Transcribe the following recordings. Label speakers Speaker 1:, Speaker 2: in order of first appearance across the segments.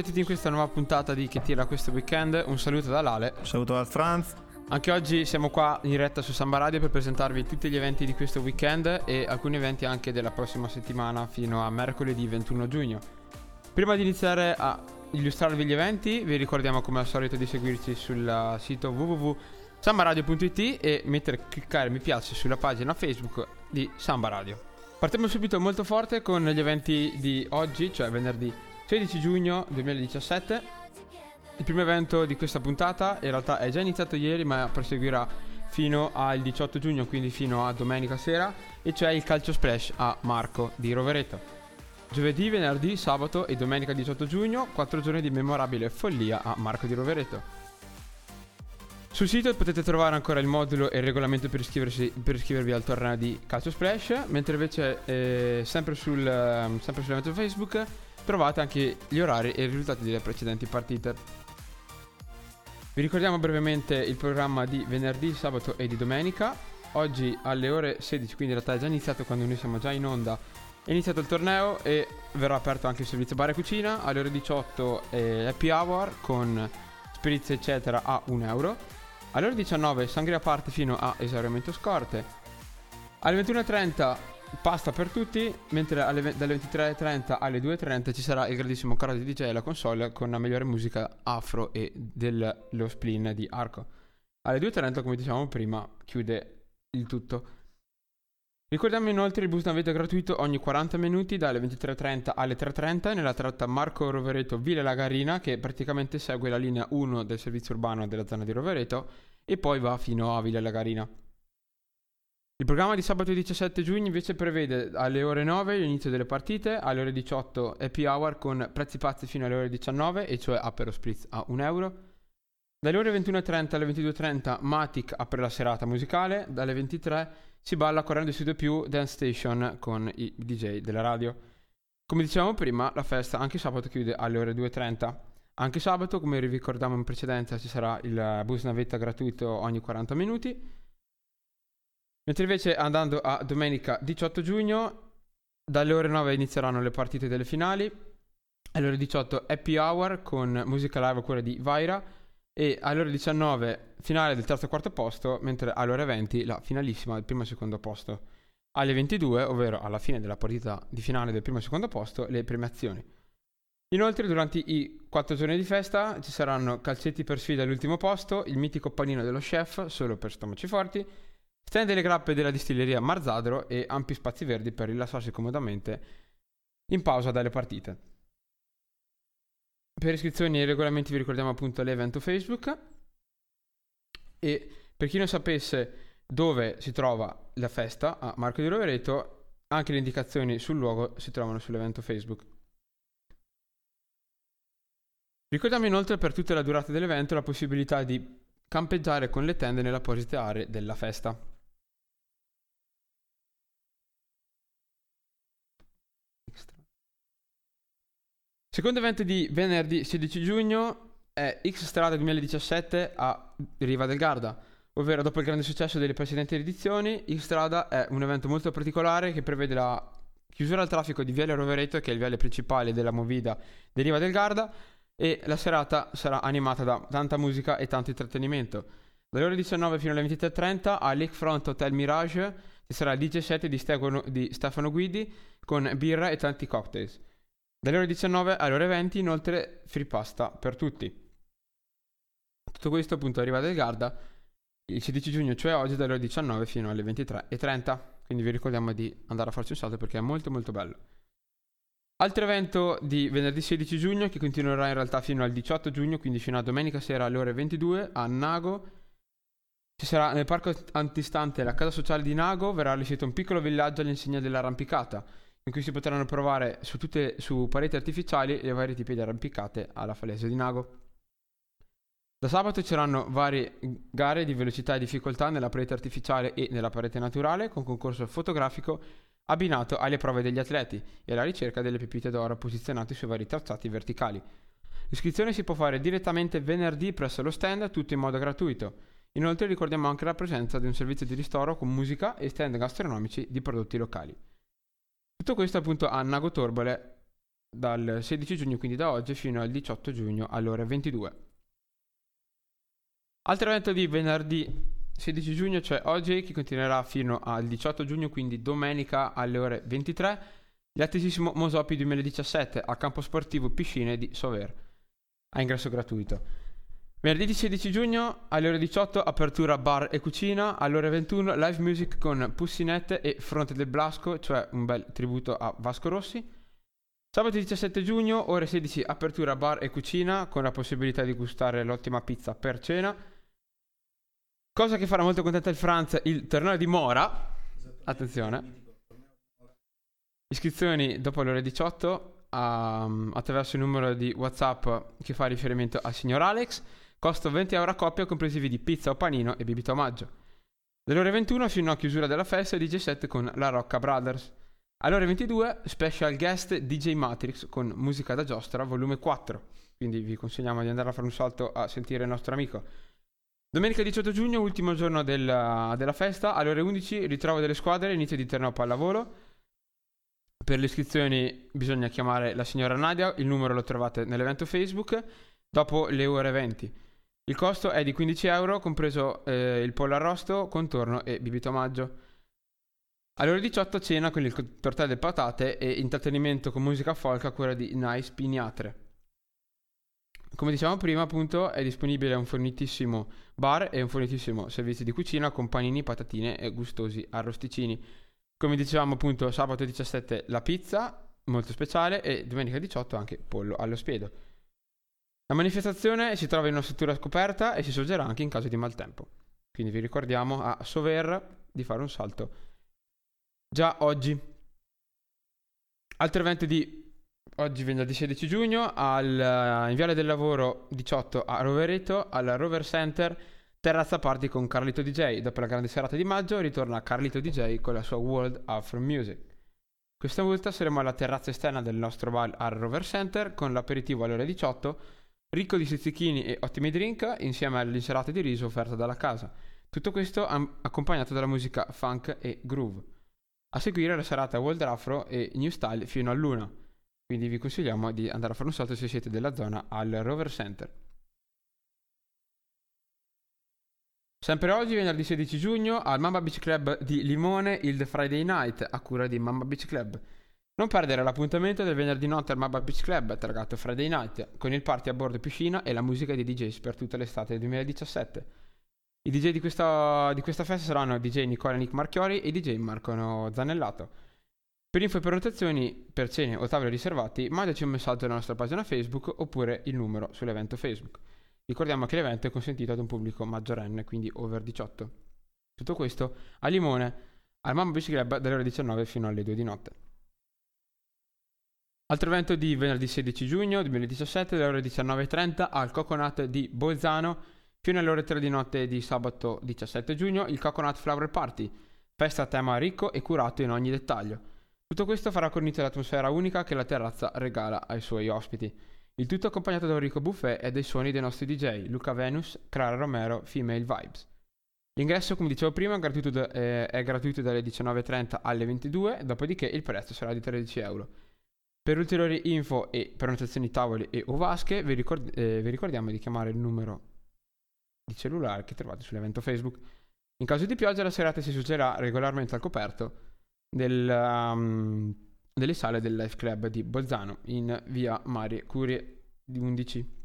Speaker 1: Benvenuti a tutti in questa nuova puntata di Che tira questo weekend. Un saluto da Lale.
Speaker 2: Un saluto dal Franz.
Speaker 1: Anche oggi siamo qua in diretta su Samba Radio per presentarvi tutti gli eventi di questo weekend e alcuni eventi anche della prossima settimana fino a mercoledì 21 giugno. Prima di iniziare a illustrarvi gli eventi, vi ricordiamo come al solito di seguirci sul sito www.sambaradio.it e mettere cliccare mi piace sulla pagina Facebook di Samba Radio. Partiamo subito molto forte con gli eventi di oggi, cioè venerdì 16 giugno 2017. Il primo evento di questa puntata in realtà è già iniziato ieri ma proseguirà fino al 18 giugno, quindi fino a domenica sera, e cioè il calcio splash a Marco di Rovereto. Giovedì, venerdì, sabato e domenica 18 giugno, 4 giorni di memorabile follia a Marco di Rovereto. Sul sito potete trovare ancora il modulo e il regolamento per, per iscrivervi al torneo di Calcio Splash, mentre invece eh, sempre, sul, eh, sempre sull'evento Facebook trovate anche gli orari e i risultati delle precedenti partite. Vi ricordiamo brevemente il programma di venerdì, sabato e di domenica. Oggi alle ore 16, quindi in realtà è già iniziato quando noi siamo già in onda. È iniziato il torneo e verrà aperto anche il servizio bar e cucina. Alle ore 18 è happy hour con spritz eccetera a 1 euro. Alle ore 19 sangria parte fino a esaurimento scorte. Alle 21.30 pasta per tutti, mentre alle, dalle 23.30 alle 2.30 ci sarà il grandissimo di DJ alla console con la migliore musica afro e dello spleen di Arco. Alle 2.30, come dicevamo prima, chiude il tutto. Ricordiamo inoltre il bus navetta gratuito ogni 40 minuti dalle 23.30 alle 3.30 nella tratta Marco Rovereto Villa Lagarina che praticamente segue la linea 1 del servizio urbano della zona di Rovereto e poi va fino a Villa Lagarina. Il programma di sabato 17 giugno invece prevede alle ore 9 l'inizio delle partite, alle ore 18 happy hour con prezzi pazzi fino alle ore 19 e cioè Apero Spritz a 1 euro. Dalle ore 21.30 alle 22.30 Matic apre la serata musicale, dalle 23 si balla correndo su due più Dance Station con i DJ della radio. Come dicevamo prima, la festa anche sabato chiude alle ore 2.30. Anche sabato, come vi ricordavamo in precedenza, ci sarà il bus navetta gratuito ogni 40 minuti. Mentre invece andando a domenica 18 giugno, dalle ore 9 inizieranno le partite delle finali. Alle ore 18 happy hour con musica live a cura di Vaira e alle ore 19 finale del terzo e quarto posto, mentre alle ore 20 la finalissima del primo e secondo posto. Alle 22, ovvero alla fine della partita di finale del primo e secondo posto, le premiazioni. Inoltre, durante i quattro giorni di festa ci saranno calcetti per sfida all'ultimo posto, il mitico panino dello chef, solo per stomaci forti, stand delle grappe della distilleria Marzadro e ampi spazi verdi per rilassarsi comodamente in pausa dalle partite. Per iscrizioni e regolamenti vi ricordiamo appunto l'evento Facebook e per chi non sapesse dove si trova la festa a Marco di Rovereto, anche le indicazioni sul luogo si trovano sull'evento Facebook. Ricordiamo inoltre per tutta la durata dell'evento la possibilità di campeggiare con le tende nelle apposite aree della festa. Secondo evento di venerdì 16 giugno è X Strada 2017 a Riva del Garda, ovvero dopo il grande successo delle precedenti edizioni, X Strada è un evento molto particolare che prevede la chiusura al traffico di Viale Rovereto, che è il viale principale della Movida di Riva del Garda, e la serata sarà animata da tanta musica e tanto intrattenimento. Dalle ore 19 fino alle 23.30 a Lakefront Hotel Mirage ci sarà il DJ set di, Stefano, di Stefano Guidi con birra e tanti cocktails. Dalle ore 19 alle ore 20 inoltre free pasta per tutti. Tutto questo appunto arriva del Garda il 16 giugno, cioè oggi dalle ore 19 fino alle 23.30. Quindi vi ricordiamo di andare a farci un salto perché è molto molto bello. Altro evento di venerdì 16 giugno che continuerà in realtà fino al 18 giugno, quindi fino a domenica sera alle ore 22 a Nago. Ci sarà nel parco antistante la casa sociale di Nago, verrà allestito un piccolo villaggio all'insegna dell'arrampicata in cui si potranno provare su, tutte, su pareti artificiali le varie tipi di arrampicate alla falesia di Nago. Da sabato ci saranno varie gare di velocità e difficoltà nella parete artificiale e nella parete naturale con concorso fotografico abbinato alle prove degli atleti e alla ricerca delle pepite d'oro posizionate sui vari tracciati verticali. L'iscrizione si può fare direttamente venerdì presso lo stand, tutto in modo gratuito. Inoltre ricordiamo anche la presenza di un servizio di ristoro con musica e stand gastronomici di prodotti locali. Tutto questo appunto a Nago Torbole dal 16 giugno, quindi da oggi, fino al 18 giugno alle ore 22. Altro evento di venerdì 16 giugno c'è oggi che continuerà fino al 18 giugno, quindi domenica alle ore 23, l'attesissimo Mosopi 2017 al campo sportivo Piscine di Sover, a ingresso gratuito. Venerdì 16 giugno alle ore 18 apertura bar e cucina, alle ore 21 live music con Pussinette e Fronte del Blasco, cioè un bel tributo a Vasco Rossi. Sabato 17 giugno, ore 16, apertura bar e cucina con la possibilità di gustare l'ottima pizza per cena. Cosa che farà molto contenta il Franz, il torneo di Mora. Attenzione. Iscrizioni dopo le ore 18 um, attraverso il numero di WhatsApp che fa riferimento al signor Alex. Costo 20 euro a coppia, compresivi di pizza o panino e bibita omaggio. Dalle ore 21 fino a chiusura della festa DJ set con la Rocca Brothers. Alle ore 22 special guest DJ Matrix con musica da giostra volume 4. Quindi vi consigliamo di andare a fare un salto a sentire il nostro amico. Domenica 18 giugno, ultimo giorno della, della festa, alle ore 11 ritrovo delle squadre, inizio di torneo pallavolo. Per le iscrizioni bisogna chiamare la signora Nadia, il numero lo trovate nell'evento Facebook, dopo le ore 20. Il costo è di 15 euro, compreso eh, il pollo arrosto, contorno e bibito omaggio. Alle ore 18 cena con il tortello e patate e intrattenimento con musica folk a cura di Nice Pignatre. Come dicevamo prima, appunto, è disponibile un fornitissimo bar e un fornitissimo servizio di cucina con panini, patatine e gustosi arrosticini. Come dicevamo, appunto, sabato 17 la pizza, molto speciale, e domenica 18 anche pollo allo spiedo. La manifestazione si trova in una struttura scoperta e si svolgerà anche in caso di maltempo. Quindi vi ricordiamo a Sover di fare un salto già oggi. Altro evento di oggi, venerdì 16 giugno, al, in Viale del Lavoro 18 a Rovereto, al Rover Center, terrazza party con Carlito DJ. Dopo la grande serata di maggio ritorna Carlito DJ con la sua World Afro Music. Questa volta saremo alla terrazza esterna del nostro bar al Rover Center con l'aperitivo alle ore 18 ricco di stuzzichini e ottimi drink insieme all'insalata di riso offerta dalla casa. Tutto questo am- accompagnato dalla musica funk e groove. A seguire la serata World Afro e New Style fino a luna. Quindi vi consigliamo di andare a fare un salto se siete della zona al Rover Center. Sempre oggi, venerdì 16 giugno, al Mamba Beach Club di Limone il The Friday Night a cura di Mamba Beach Club. Non perdere l'appuntamento del venerdì notte al Mabba Beach Club, targato Friday Night, con il party a bordo piscina e la musica dei DJs per tutta l'estate del 2017. I DJ di questa, di questa festa saranno DJ Nicola Nick Marchiori e DJ Marco Zanellato. Per info e prenotazioni per cene o tavoli riservati, mandaci un messaggio alla nostra pagina Facebook oppure il numero sull'evento Facebook. Ricordiamo che l'evento è consentito ad un pubblico maggiorenne, quindi over 18. Tutto questo a Limone, al Mamma Beach Club dalle ore 19 fino alle 2 di notte. Altro evento di venerdì 16 giugno 2017 alle ore 19.30 al Coconut di Bolzano fino alle ore 3 di notte di sabato 17 giugno il Coconut Flower Party, festa a tema ricco e curato in ogni dettaglio. Tutto questo farà cornice l'atmosfera unica che la terrazza regala ai suoi ospiti. Il tutto accompagnato da un ricco buffet e dai suoni dei nostri DJ Luca Venus, Clara Romero, Female Vibes. L'ingresso, come dicevo prima, è gratuito, eh, dalle 19.30 alle 22, dopodiché il prezzo sarà di 13 euro. Per ulteriori info e prenotazioni tavoli e o vasche vi, ricord- eh, vi ricordiamo di chiamare il numero di cellulare che trovate sull'evento Facebook. In caso di pioggia la serata si svolgerà regolarmente al coperto del, um, delle sale del Life Club di Bolzano in via Marie Curie di 11.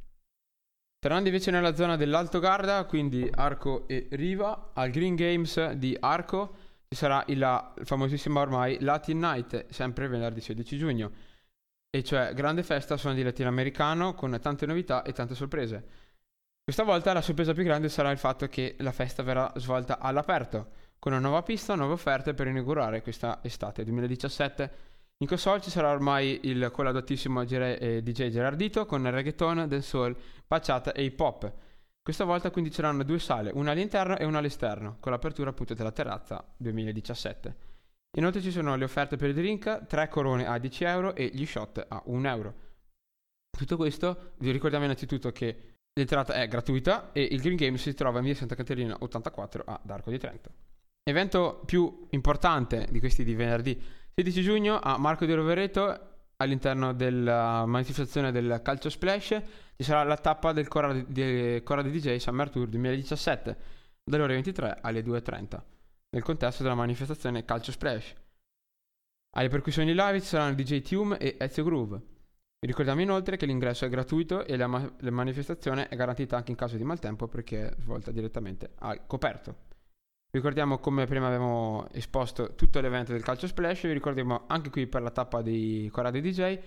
Speaker 1: Tornando invece nella zona dell'Alto Garda, quindi Arco e Riva, al Green Games di Arco ci sarà il famosissimo ormai Latin Night, sempre venerdì 16 giugno e cioè grande festa suona di latinoamericano con tante novità e tante sorprese. Questa volta la sorpresa più grande sarà il fatto che la festa verrà svolta all'aperto, con una nuova pista, nuove offerte per inaugurare questa estate 2017. In console ci sarà ormai il collaudatissimo DJ Gerardito con reggaeton, dancehall, bachata e hip hop. Questa volta quindi ci saranno due sale, una all'interno e una all'esterno, con l'apertura appunto della terrazza 2017. Inoltre ci sono le offerte per il drink, 3 corone a 10 euro e gli shot a 1 euro. Tutto questo vi ricordiamo innanzitutto che l'entrata è gratuita e il Green Game si trova in via Santa Caterina 84 ad Arco di Trento. Evento più importante di questi di venerdì 16 giugno a Marco di Rovereto all'interno della manifestazione del Calcio Splash ci sarà la tappa del di DJ Summer Tour 2017 dalle ore 23 alle 2.30 nel contesto della manifestazione Calcio Splash. Alle percussioni live ci saranno DJ Tume e Ezio Groove. Vi ricordiamo inoltre che l'ingresso è gratuito e la, ma- la manifestazione è garantita anche in caso di maltempo perché è svolta direttamente al coperto. Ricordiamo come prima abbiamo esposto tutto l'evento del Calcio Splash, vi ricordiamo anche qui per la tappa di Corrado DJ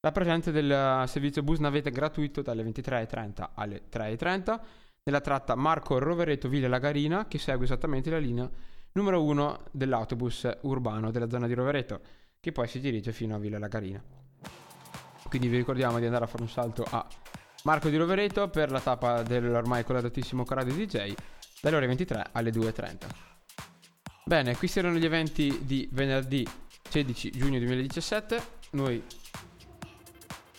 Speaker 1: la presenza del servizio bus navete gratuito dalle 23.30 alle 3.30 nella tratta Marco Rovereto Villa Lagarina che segue esattamente la linea numero 1 dell'autobus urbano della zona di Rovereto che poi si dirige fino a Villa Lagarina. Quindi vi ricordiamo di andare a fare un salto a Marco di Rovereto per la tappa dell'ormai colladatissimo Corrado DJ dalle ore 23 alle 2.30. Bene, questi erano gli eventi di venerdì 16 giugno 2017. Noi,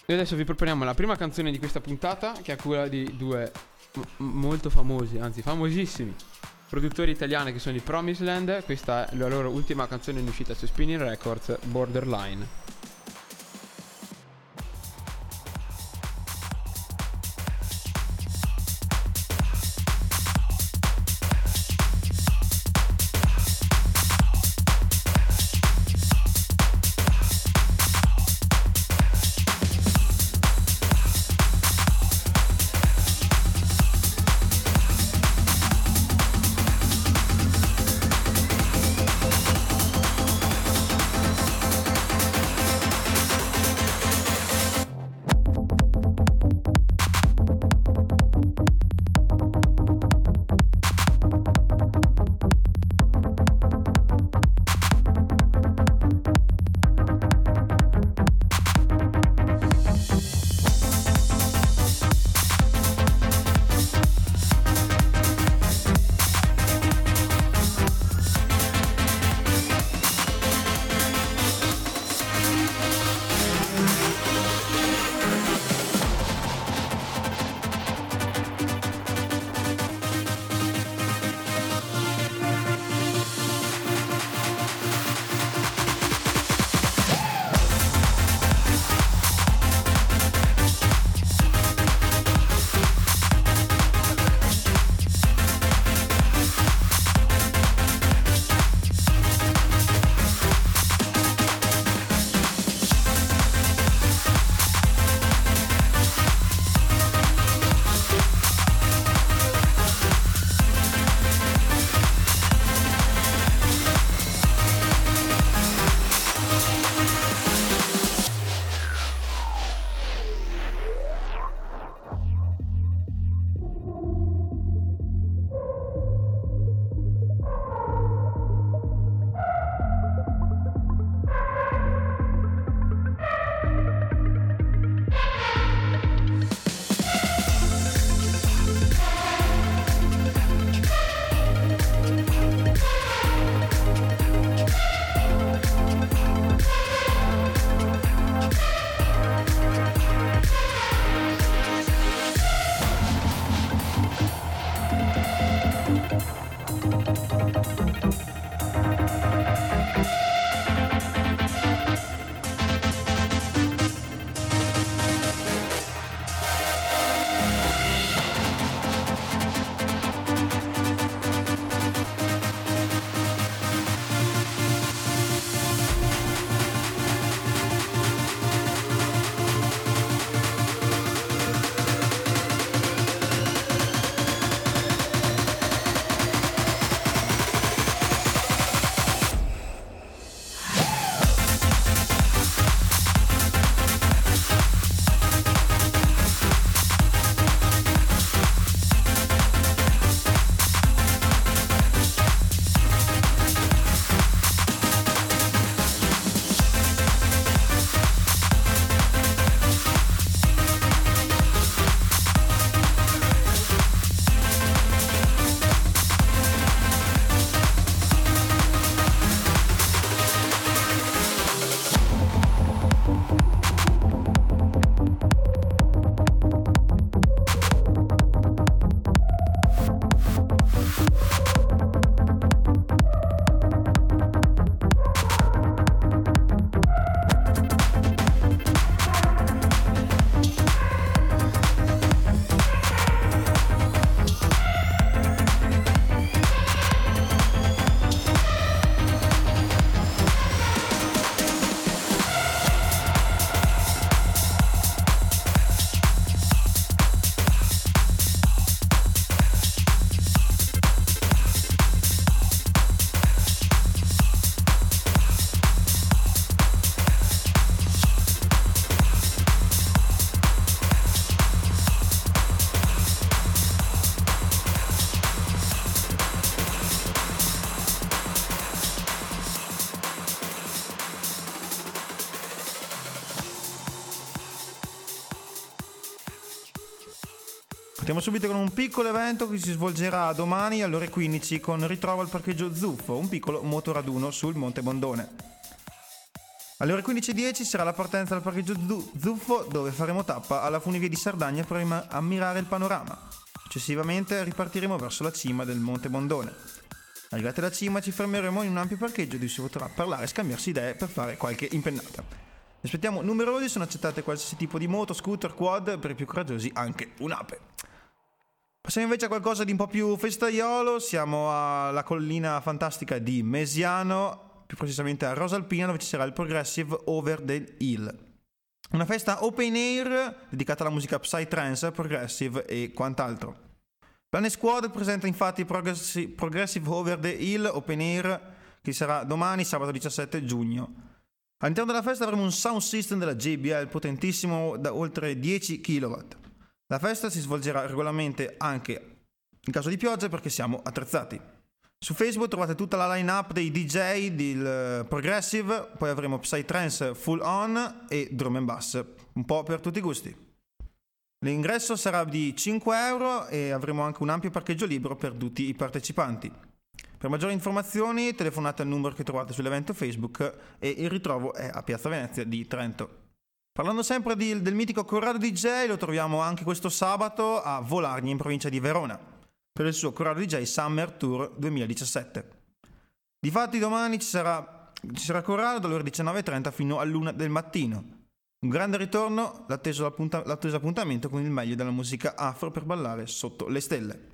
Speaker 1: noi adesso vi proponiamo la prima canzone di questa puntata, che è quella di due m- molto famosi, anzi famosissimi produttori italiani che sono i Promise Land. Questa è la loro ultima canzone in uscita su Spinning Records, Borderline.
Speaker 2: Subito con un piccolo evento che si svolgerà domani alle ore 15 con ritrovo al parcheggio Zuffo, un piccolo motoraduno sul Monte Bondone. Alle ore 15.10 sarà la partenza dal parcheggio Zuffo dove faremo tappa alla funivia di Sardegna per ammirare il panorama. Successivamente ripartiremo verso la cima del Monte Bondone. Arrivati alla cima ci fermeremo in un ampio parcheggio dove si potrà parlare e scambiarsi idee per fare qualche impennata. Ne aspettiamo numerosi, sono accettate qualsiasi tipo di moto, scooter, quad, per i più coraggiosi anche un'ape. Passiamo invece a qualcosa di un po' più festaiolo, siamo alla collina fantastica di Mesiano, più precisamente a Rosalpina dove ci sarà il Progressive Over the Hill. Una festa open air dedicata alla musica psytrance, progressive e quant'altro. Planet Squad presenta infatti Progressi- Progressive Over the Hill Open Air che sarà domani, sabato 17 giugno. All'interno della festa avremo un sound system della JBL potentissimo da oltre 10 kW. La festa si svolgerà regolarmente anche in caso di pioggia perché siamo attrezzati. Su Facebook trovate tutta la line-up dei DJ del Progressive, poi avremo Psytrance Full On e Drum and Bass, un po' per tutti i gusti. L'ingresso sarà di 5 euro e avremo anche un ampio parcheggio libero per tutti i partecipanti. Per maggiori informazioni telefonate al numero che trovate sull'evento Facebook e il ritrovo è a Piazza Venezia di Trento. Parlando sempre di, del mitico Corrado DJ, lo troviamo anche questo sabato a Volarni in provincia di Verona per il suo Corrado DJ Summer Tour 2017. Difatti domani ci sarà, ci sarà Corrado dalle ore 19.30 fino all'una del mattino un grande ritorno, l'atteso, appunta- l'atteso appuntamento con il meglio della musica afro per ballare sotto le stelle.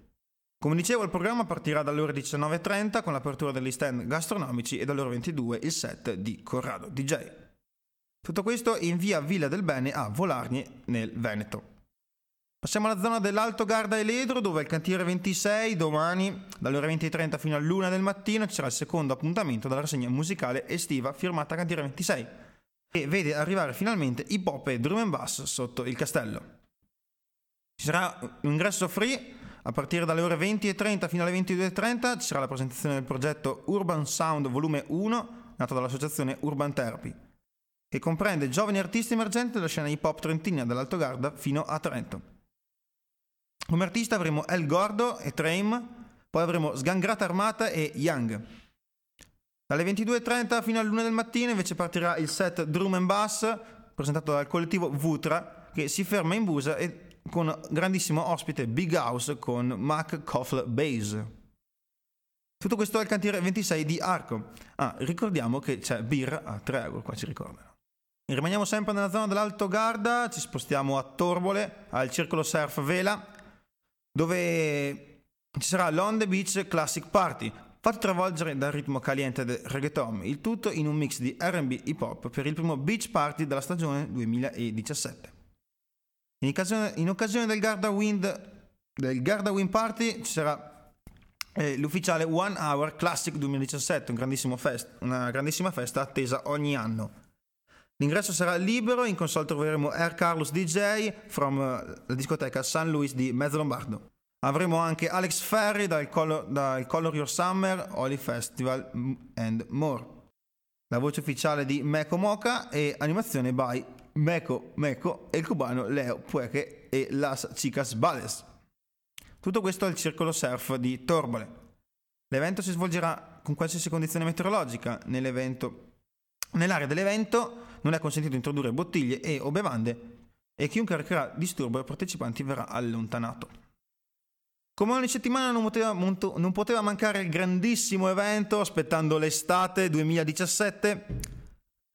Speaker 2: Come dicevo, il programma partirà dalle ore 19.30 con l'apertura degli stand gastronomici e dalle ore 22 il set di Corrado DJ. Tutto questo in via Villa del Bene a Volarni nel Veneto. Passiamo alla zona dell'Alto Garda e Ledro dove il cantiere 26 domani dalle ore 20.30 fino all'una del mattino ci sarà il secondo appuntamento della rassegna musicale estiva firmata Cantiere 26 e vede arrivare finalmente hip hop e drum and bass sotto il castello. Ci sarà un ingresso free a partire dalle ore 20.30 fino alle 22.30 ci sarà la presentazione del progetto Urban Sound Volume 1 nato dall'associazione Urban Therapy che comprende giovani artisti emergenti della scena hip hop trentina dall'Alto Garda fino a Trento. Come artista avremo El Gordo e Traim, poi avremo Sgangrata Armata e Young. Dalle 22.30 fino all'1 del mattino invece partirà il set Drum and Bass presentato dal collettivo Vutra che si ferma in Busa e con grandissimo ospite Big House con Mac Koffle Bass. Tutto questo è il cantiere 26 di Arco. Ah, ricordiamo che c'è birra a 3 euro, qua ci ricordano. Rimaniamo sempre nella zona dell'Alto Garda, ci spostiamo a Torbole, al Circolo Surf Vela, dove ci sarà l'On the Beach Classic Party, fatto travolgere dal ritmo caliente del reggaeton, il tutto in un mix di RB hip hop per il primo beach party della stagione 2017. In occasione, in occasione del, Garda Wind, del Garda Wind Party ci sarà eh, l'ufficiale One Hour Classic 2017, un fest, una grandissima festa attesa ogni anno. L'ingresso sarà libero, in console troveremo Air Carlos DJ from uh, la discoteca San Luis di Mezzo Lombardo. Avremo anche Alex Ferry dal Color, dal Color Your Summer, Holy Festival and more. La voce ufficiale di Meko Moka e animazione by Meko Meko e il cubano Leo Pueche e Las Chicas Bales. Tutto questo al Circolo Surf di Torbole. L'evento si svolgerà con qualsiasi condizione meteorologica. Nell'area dell'evento non è consentito introdurre bottiglie e o bevande e chiunque recherà disturbo ai partecipanti verrà allontanato. Come ogni settimana non poteva, non poteva, mancare il grandissimo evento aspettando l'estate 2017.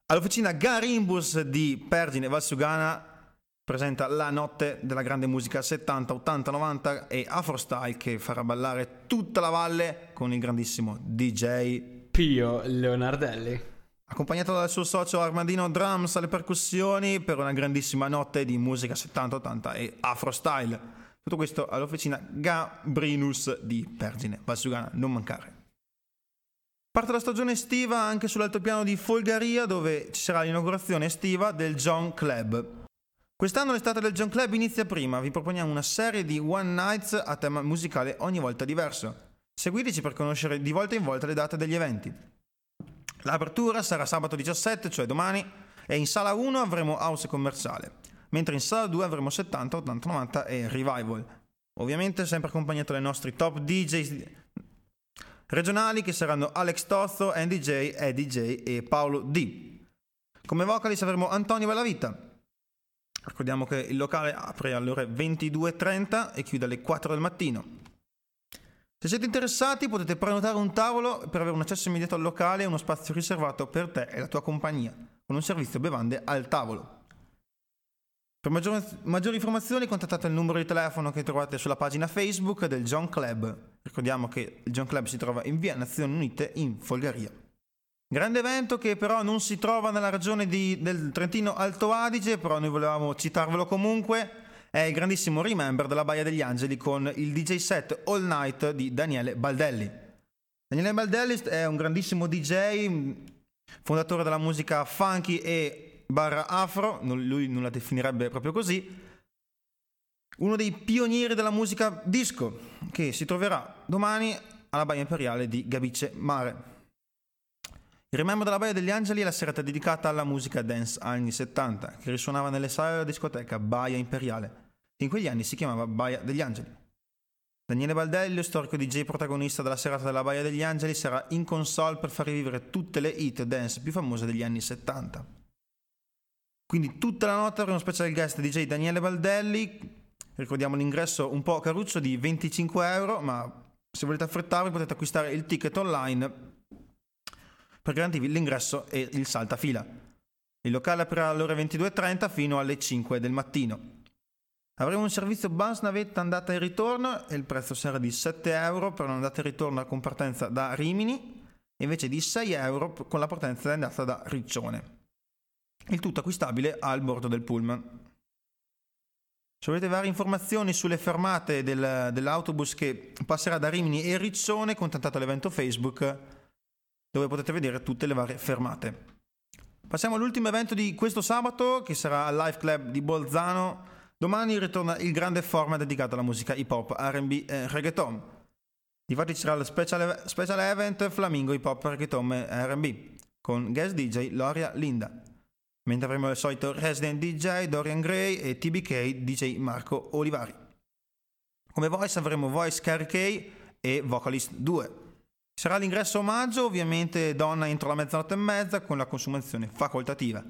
Speaker 2: All'officina Garimbus di Pergine Valsugana presenta la notte della grande musica 70, 80, 90 e Afro Style che farà ballare tutta la valle con il grandissimo DJ
Speaker 1: Pio Leonardelli.
Speaker 2: Accompagnato dal suo socio Armandino Drums alle percussioni per una grandissima notte di musica 70, 80 e Afro Style. Tutto questo all'officina Gabrinus di Pergine, Valsugana, non mancare. Parte la stagione estiva anche sull'altopiano di Folgaria dove ci sarà l'inaugurazione estiva del John Club. Quest'anno l'estate del John Club inizia prima, vi proponiamo una serie di One Nights a tema musicale ogni volta diverso. Seguiteci per conoscere di volta in volta le date degli eventi. L'apertura sarà sabato 17, cioè domani, e in sala 1 avremo house commerciale mentre in sala 2 avremo 70, 80, 90 e Revival. Ovviamente sempre accompagnato dai nostri top DJ regionali che saranno Alex Tozzo, Andy J, Eddie J e Paolo D. Come vocalist avremo Antonio Bellavita. Ricordiamo che il locale apre alle ore 22.30 e chiude alle 4 del mattino. Se siete interessati potete prenotare un tavolo per avere un accesso immediato al locale e uno spazio riservato per te e la tua compagnia, con un servizio bevande al tavolo. Per maggiori, maggiori informazioni contattate il numero di telefono che trovate sulla pagina Facebook del John Club. Ricordiamo che il John Club si trova in via Nazioni Unite in Folgaria. Grande evento che però non si trova nella regione di, del Trentino Alto Adige, però noi volevamo citarvelo comunque è il grandissimo Remember della Baia degli Angeli con il DJ set All Night di Daniele Baldelli. Daniele Baldelli è un grandissimo DJ, fondatore della musica funky e barra afro, lui non la definirebbe proprio così, uno dei pionieri della musica disco che si troverà domani alla Baia Imperiale di Gabice Mare. Il Remember della Baia degli Angeli è la serata dedicata alla musica dance anni 70, che risuonava nelle sale della discoteca Baia Imperiale, in quegli anni si chiamava Baia degli Angeli. Daniele Baldelli, storico DJ protagonista della serata della Baia degli Angeli, sarà in console per far rivivere tutte le hit dance più famose degli anni 70. Quindi tutta la notte avrà uno special guest DJ Daniele Baldelli, ricordiamo l'ingresso un po' caruccio di 25 euro, ma se volete affrettarvi potete acquistare il ticket online per garantirvi l'ingresso e il saltafila. Il locale aprirà alle ore 22.30 fino alle 5 del mattino. Avremo un servizio bus navetta andata e ritorno e il prezzo sarà di 7 euro per un'andata e ritorno con partenza da Rimini invece di 6 euro con la partenza andata da Riccione. Il tutto acquistabile al bordo del pullman. Se volete varie informazioni sulle fermate del, dell'autobus che passerà da Rimini e Riccione, contattate l'evento Facebook dove potete vedere tutte le varie fermate. Passiamo all'ultimo evento di questo sabato che sarà al Live Club di Bolzano. Domani ritorna il grande format dedicato alla musica hip hop, RB e reggaeton. Infatti ci sarà il special, special event Flamingo Hip Hop Reggaeton RB con guest DJ Loria Linda. Mentre avremo il solito resident DJ Dorian Gray e TBK DJ Marco Olivari. Come voice avremo voice Carrie K e vocalist 2. Sarà l'ingresso omaggio, ovviamente donna entro la mezzanotte e mezza con la consumazione facoltativa,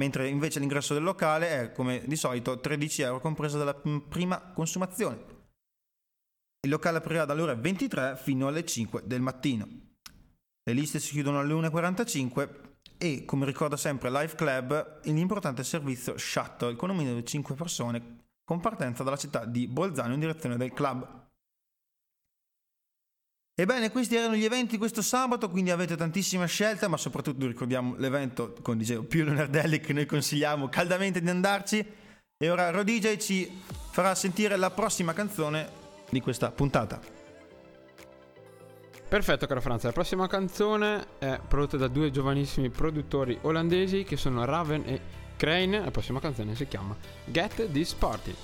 Speaker 2: mentre invece l'ingresso del locale è come di solito 13 euro compreso dalla prima consumazione. Il locale aprirà dalle ore 23 fino alle 5 del mattino. Le liste si chiudono alle 1.45 e, come ricorda sempre Live Club, l'importante servizio shuttle con un minimo di 5 persone con partenza dalla città di Bolzano in direzione del club. Ebbene, questi erano gli eventi di questo sabato, quindi avete tantissima scelta, ma soprattutto ricordiamo l'evento con dicevo, più Leonardelli che noi consigliamo caldamente di andarci. E ora Rodj ci farà sentire la prossima canzone di questa puntata.
Speaker 1: Perfetto caro Franza, la prossima canzone è prodotta da due giovanissimi produttori olandesi che sono Raven e Crane, la prossima canzone si chiama Get This Party.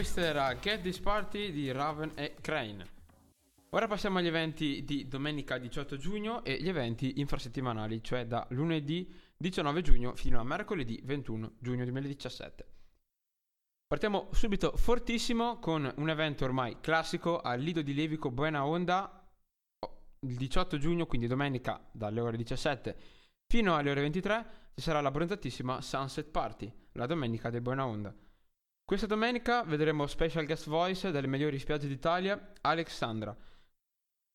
Speaker 1: Bene, questo era Get This Party di Raven e Crane. Ora passiamo agli eventi di domenica 18 giugno e gli eventi infrasettimanali, cioè da lunedì 19 giugno fino a mercoledì 21 giugno 2017. Partiamo subito fortissimo con un evento ormai classico al Lido di Levico Buena Onda il 18 giugno, quindi domenica dalle ore 17 fino alle ore 23 ci sarà la bronzatissima Sunset Party, la domenica del Buena Onda. Questa domenica vedremo special guest voice delle migliori spiagge d'Italia, Alexandra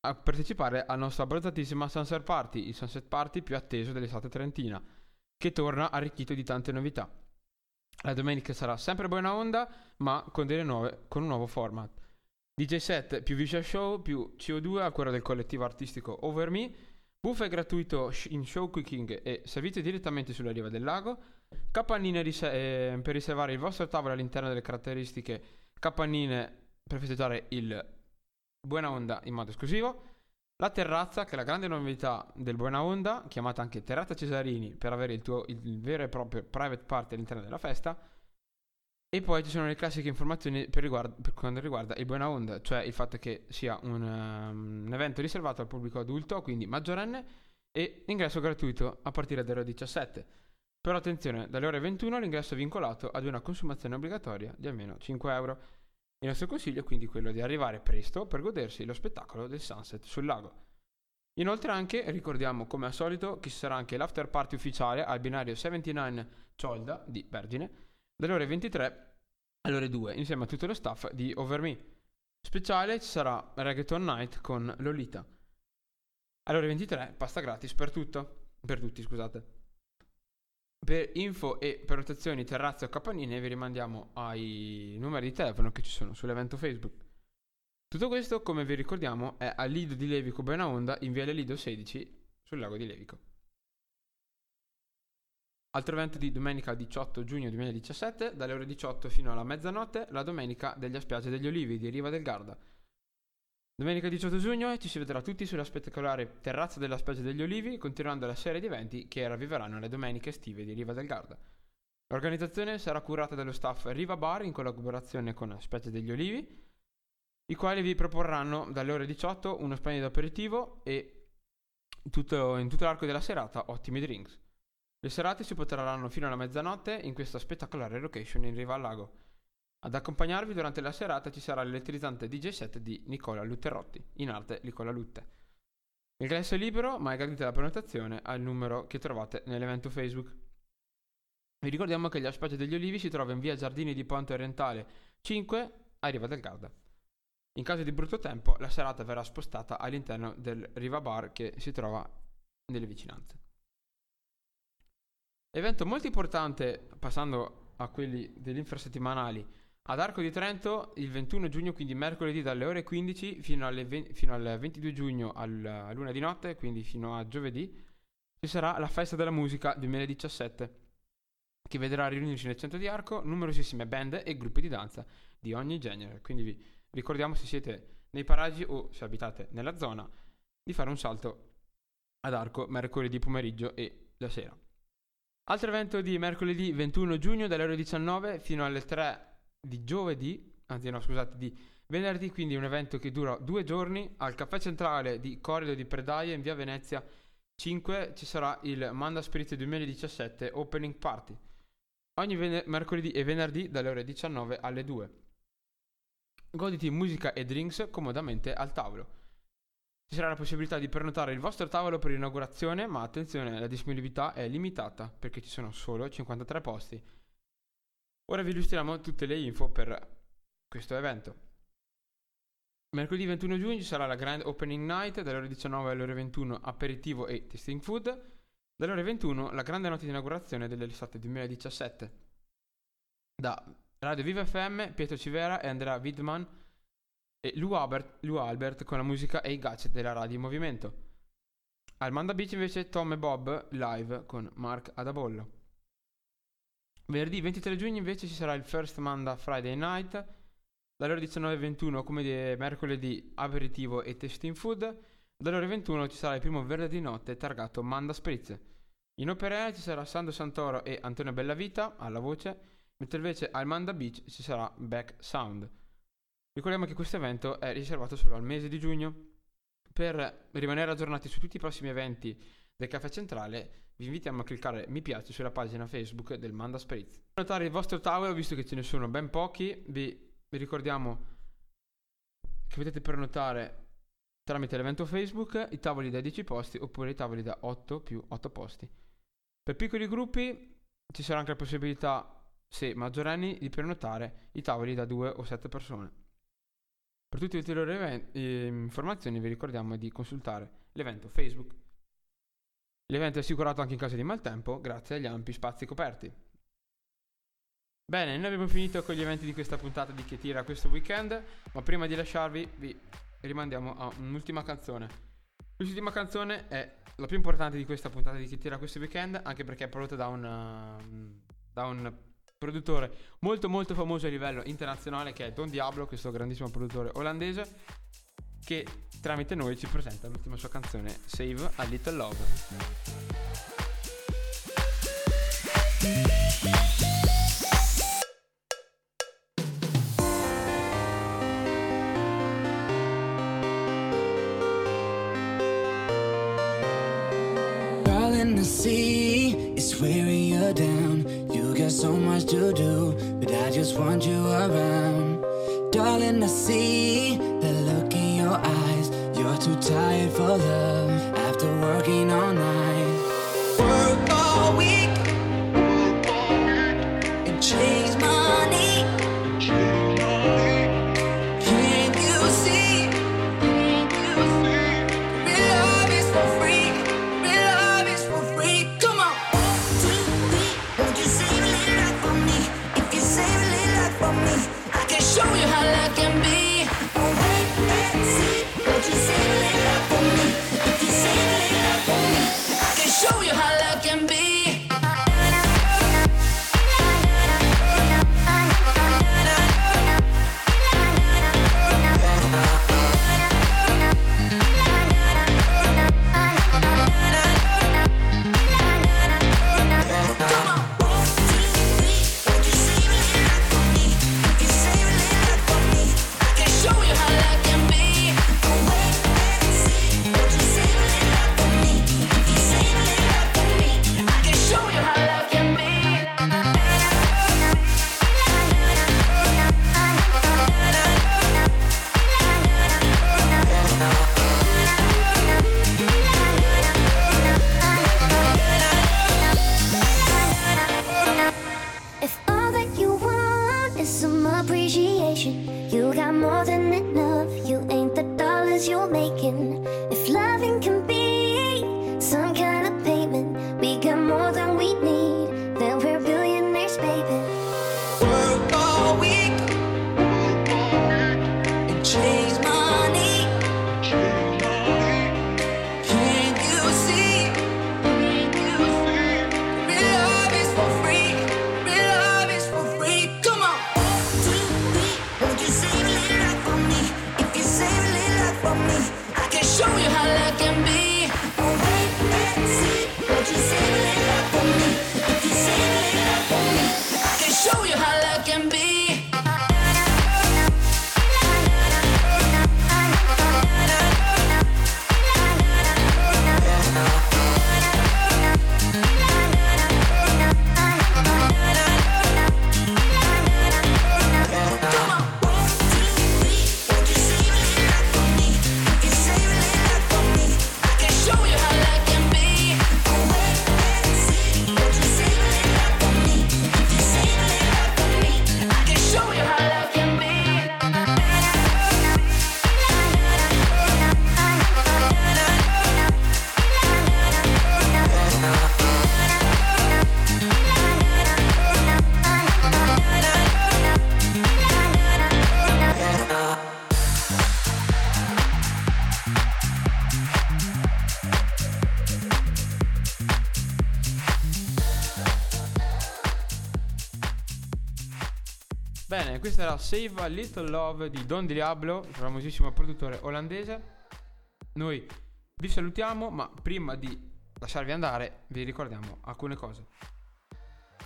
Speaker 1: a partecipare al nostro abbronzatissima Sunset Party, il Sunset Party più atteso dell'estate trentina, che torna arricchito di tante novità. La domenica sarà sempre buona onda, ma con, nuove, con un nuovo format. DJ set più visual show più CO2 a cura del collettivo artistico Over Me, buffet gratuito in show cooking e servizi direttamente sulla riva del lago, capannine rise- eh, per riservare il vostro tavolo all'interno delle caratteristiche capannine per festeggiare il Buena Onda in modo esclusivo. La terrazza, che è la grande novità del Buena Onda, chiamata anche Terrazza Cesarini, per avere il tuo il vero e proprio private party all'interno della festa. E poi ci sono le classiche informazioni per, riguardo, per quanto riguarda il Buena Onda, cioè il fatto che sia un, um, un evento riservato al pubblico adulto, quindi maggiorenne, e ingresso gratuito a partire dalle ore 17. Però attenzione, dalle ore 21 l'ingresso è vincolato ad una consumazione obbligatoria di almeno 5 euro. Il nostro consiglio è quindi quello di arrivare presto per godersi lo spettacolo del sunset sul lago. Inoltre anche ricordiamo come al solito che ci sarà anche l'after party ufficiale al binario 79 Ciolda di Vergine dalle ore 23 alle ore 2 insieme a tutto lo staff di Over Me. Speciale ci sarà Reggaeton Night con Lolita. Alle ore 23 pasta gratis per tutto, per tutti scusate. Per info e prenotazioni terrazze o capannine vi rimandiamo ai numeri di telefono che ci sono sull'evento Facebook. Tutto questo, come vi ricordiamo, è al Lido di Levico Benaonda in Viale Lido 16 sul lago di Levico. Altro evento di domenica 18 giugno 2017, dalle ore 18 fino alla mezzanotte, la domenica degli Spiagge degli Olivi di Riva del Garda. Domenica 18 giugno ci si vedrà tutti sulla spettacolare terrazza della spiaggia degli Olivi, continuando la serie di eventi che ravviveranno le domeniche estive di Riva del Garda. L'organizzazione sarà curata dallo staff Riva Bar in collaborazione con Spiaggia degli Olivi, i quali vi proporranno dalle ore 18 uno splendido aperitivo e tutto, in tutto l'arco della serata ottimi drinks. Le serate si potranno fino alla mezzanotte in questa spettacolare location in riva al lago. Ad accompagnarvi durante la serata ci sarà l'elettrizzante DJ set di Nicola Lutterotti, in arte Nicola Lutte. Il ingresso è libero, ma è gradita la prenotazione al numero che trovate nell'evento Facebook. Vi ricordiamo che gli Aspaggi degli Olivi si trova in via Giardini di Ponte Orientale 5 a Riva del Garda. In caso di brutto tempo, la serata verrà spostata all'interno del Riva Bar che si trova nelle vicinanze. Evento molto importante, passando a quelli degli infrasettimanali, ad Arco di Trento il 21 giugno, quindi mercoledì dalle ore 15 fino, 20, fino al 22 giugno alla luna di notte, quindi fino a giovedì, ci sarà la festa della musica 2017 che vedrà riunirsi nel centro di Arco numerosissime band e gruppi di danza di ogni genere. Quindi vi ricordiamo se siete nei paraggi o se abitate nella zona di fare un salto ad Arco mercoledì pomeriggio e la sera. Altro evento di mercoledì 21 giugno dalle ore 19 fino alle 3 di giovedì, anzi no scusate, di venerdì, quindi un evento che dura due giorni, al caffè centrale di Corrido di Predaia in via Venezia 5 ci sarà il Manda Spirit 2017 Opening Party, ogni ven- mercoledì e venerdì dalle ore 19 alle 2. Goditi musica e drinks comodamente al tavolo. Ci sarà la possibilità di prenotare il vostro tavolo per l'inaugurazione, ma attenzione, la disponibilità è limitata perché ci sono solo 53 posti. Ora vi illustriamo tutte le info per questo evento. Mercoledì 21 giugno sarà la Grand Opening Night dalle ore 19 alle ore 21 aperitivo e tasting food. Dalle ore 21 la grande notte di inaugurazione dell'estate 2017. Da Radio Viva FM, Pietro Civera e Andrea Widman e Lou Albert, Lou Albert con la musica e i gadget della radio in movimento. Al Manda Beach invece Tom e Bob live con Mark Adabollo. Venerdì 23 giugno invece ci sarà il First Manda Friday Night, dalle ore 19.21 come di mercoledì aperitivo e tasting food, dalle ore 21 ci sarà il primo venerdì notte targato Manda Spritz. In opera ci sarà Sando Santoro e Antonio Bellavita alla voce, mentre invece al Manda Beach ci sarà Back Sound. Ricordiamo che questo evento è riservato solo al mese di giugno. Per rimanere aggiornati su tutti i prossimi eventi del Caffè Centrale, vi invitiamo a cliccare mi piace sulla pagina Facebook del Manda Spritz. Notare il vostro tavolo, visto che ce ne sono ben pochi, vi, vi ricordiamo che potete prenotare tramite l'evento Facebook i tavoli da 10 posti oppure i tavoli da 8 più 8 posti. Per piccoli gruppi ci sarà anche la possibilità, se maggiorenni, di prenotare i tavoli da 2 o 7 persone. Per tutte le ulteriori event- eh, informazioni vi ricordiamo di consultare l'evento Facebook. L'evento è assicurato anche in caso di maltempo grazie agli ampi spazi coperti. Bene, noi abbiamo finito con gli eventi di questa puntata di Che tira questo weekend, ma prima di lasciarvi vi rimandiamo a un'ultima canzone. L'ultima canzone è la più importante di questa puntata di Che tira questo weekend, anche perché è prodotta da un, uh, da un produttore molto molto famoso a livello internazionale che è Don Diablo, questo grandissimo produttore olandese, che tramite noi ci presenta l'ultima sua canzone, Save a Little Love.
Speaker 3: Darling, I see it's wearing you down. You got so much to do, but I just want you around. Darling, I see the look eyes. You're too tired for love after working all night. Work all week
Speaker 1: questa era Save a Little Love di Don Diablo, il famosissimo produttore olandese. Noi vi salutiamo, ma prima di lasciarvi andare vi ricordiamo alcune cose.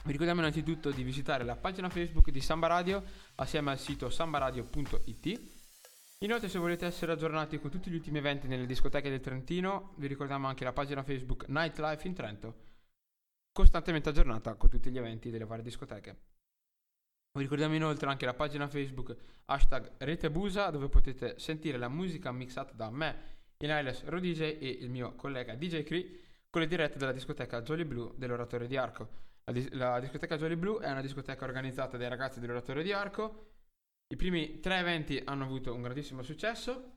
Speaker 1: Vi ricordiamo innanzitutto di visitare la pagina Facebook di Samba Radio assieme al sito sambaradio.it. Inoltre se volete essere aggiornati con tutti gli ultimi eventi nelle discoteche del Trentino, vi ricordiamo anche la pagina Facebook Nightlife in Trento, costantemente aggiornata con tutti gli eventi delle varie discoteche. Ricordiamo inoltre anche la pagina Facebook hashtag Retebusa dove potete sentire la musica mixata da me, Iniles Rodj e il mio collega DJ Cree con le dirette della discoteca Jolly Blue dell'Oratorio di Arco. La, dis- la discoteca Jolly Blue è una discoteca organizzata dai ragazzi dell'Oratorio di Arco. I primi tre eventi hanno avuto un grandissimo successo.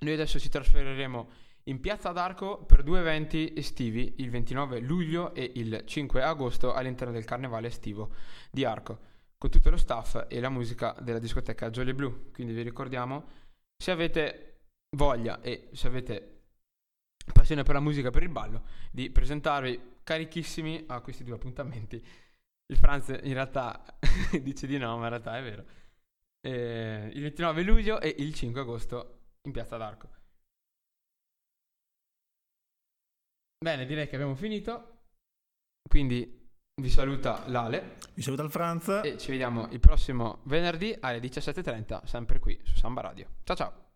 Speaker 1: Noi adesso ci trasferiremo in Piazza d'Arco per due eventi estivi, il 29 luglio e il 5 agosto all'interno del carnevale estivo di Arco con tutto lo staff e la musica della discoteca Jolly Blue. Quindi vi ricordiamo, se avete voglia e se avete passione per la musica e per il ballo, di presentarvi carichissimi a questi due appuntamenti. Il Franz in realtà dice di no, ma in realtà è vero. Eh, il 29 luglio e il 5 agosto in Piazza d'Arco. Bene, direi che abbiamo finito. Quindi vi saluta Lale
Speaker 2: Vi saluta il Franz.
Speaker 1: e ci vediamo il prossimo venerdì alle 17.30, sempre qui su Samba Radio. Ciao ciao!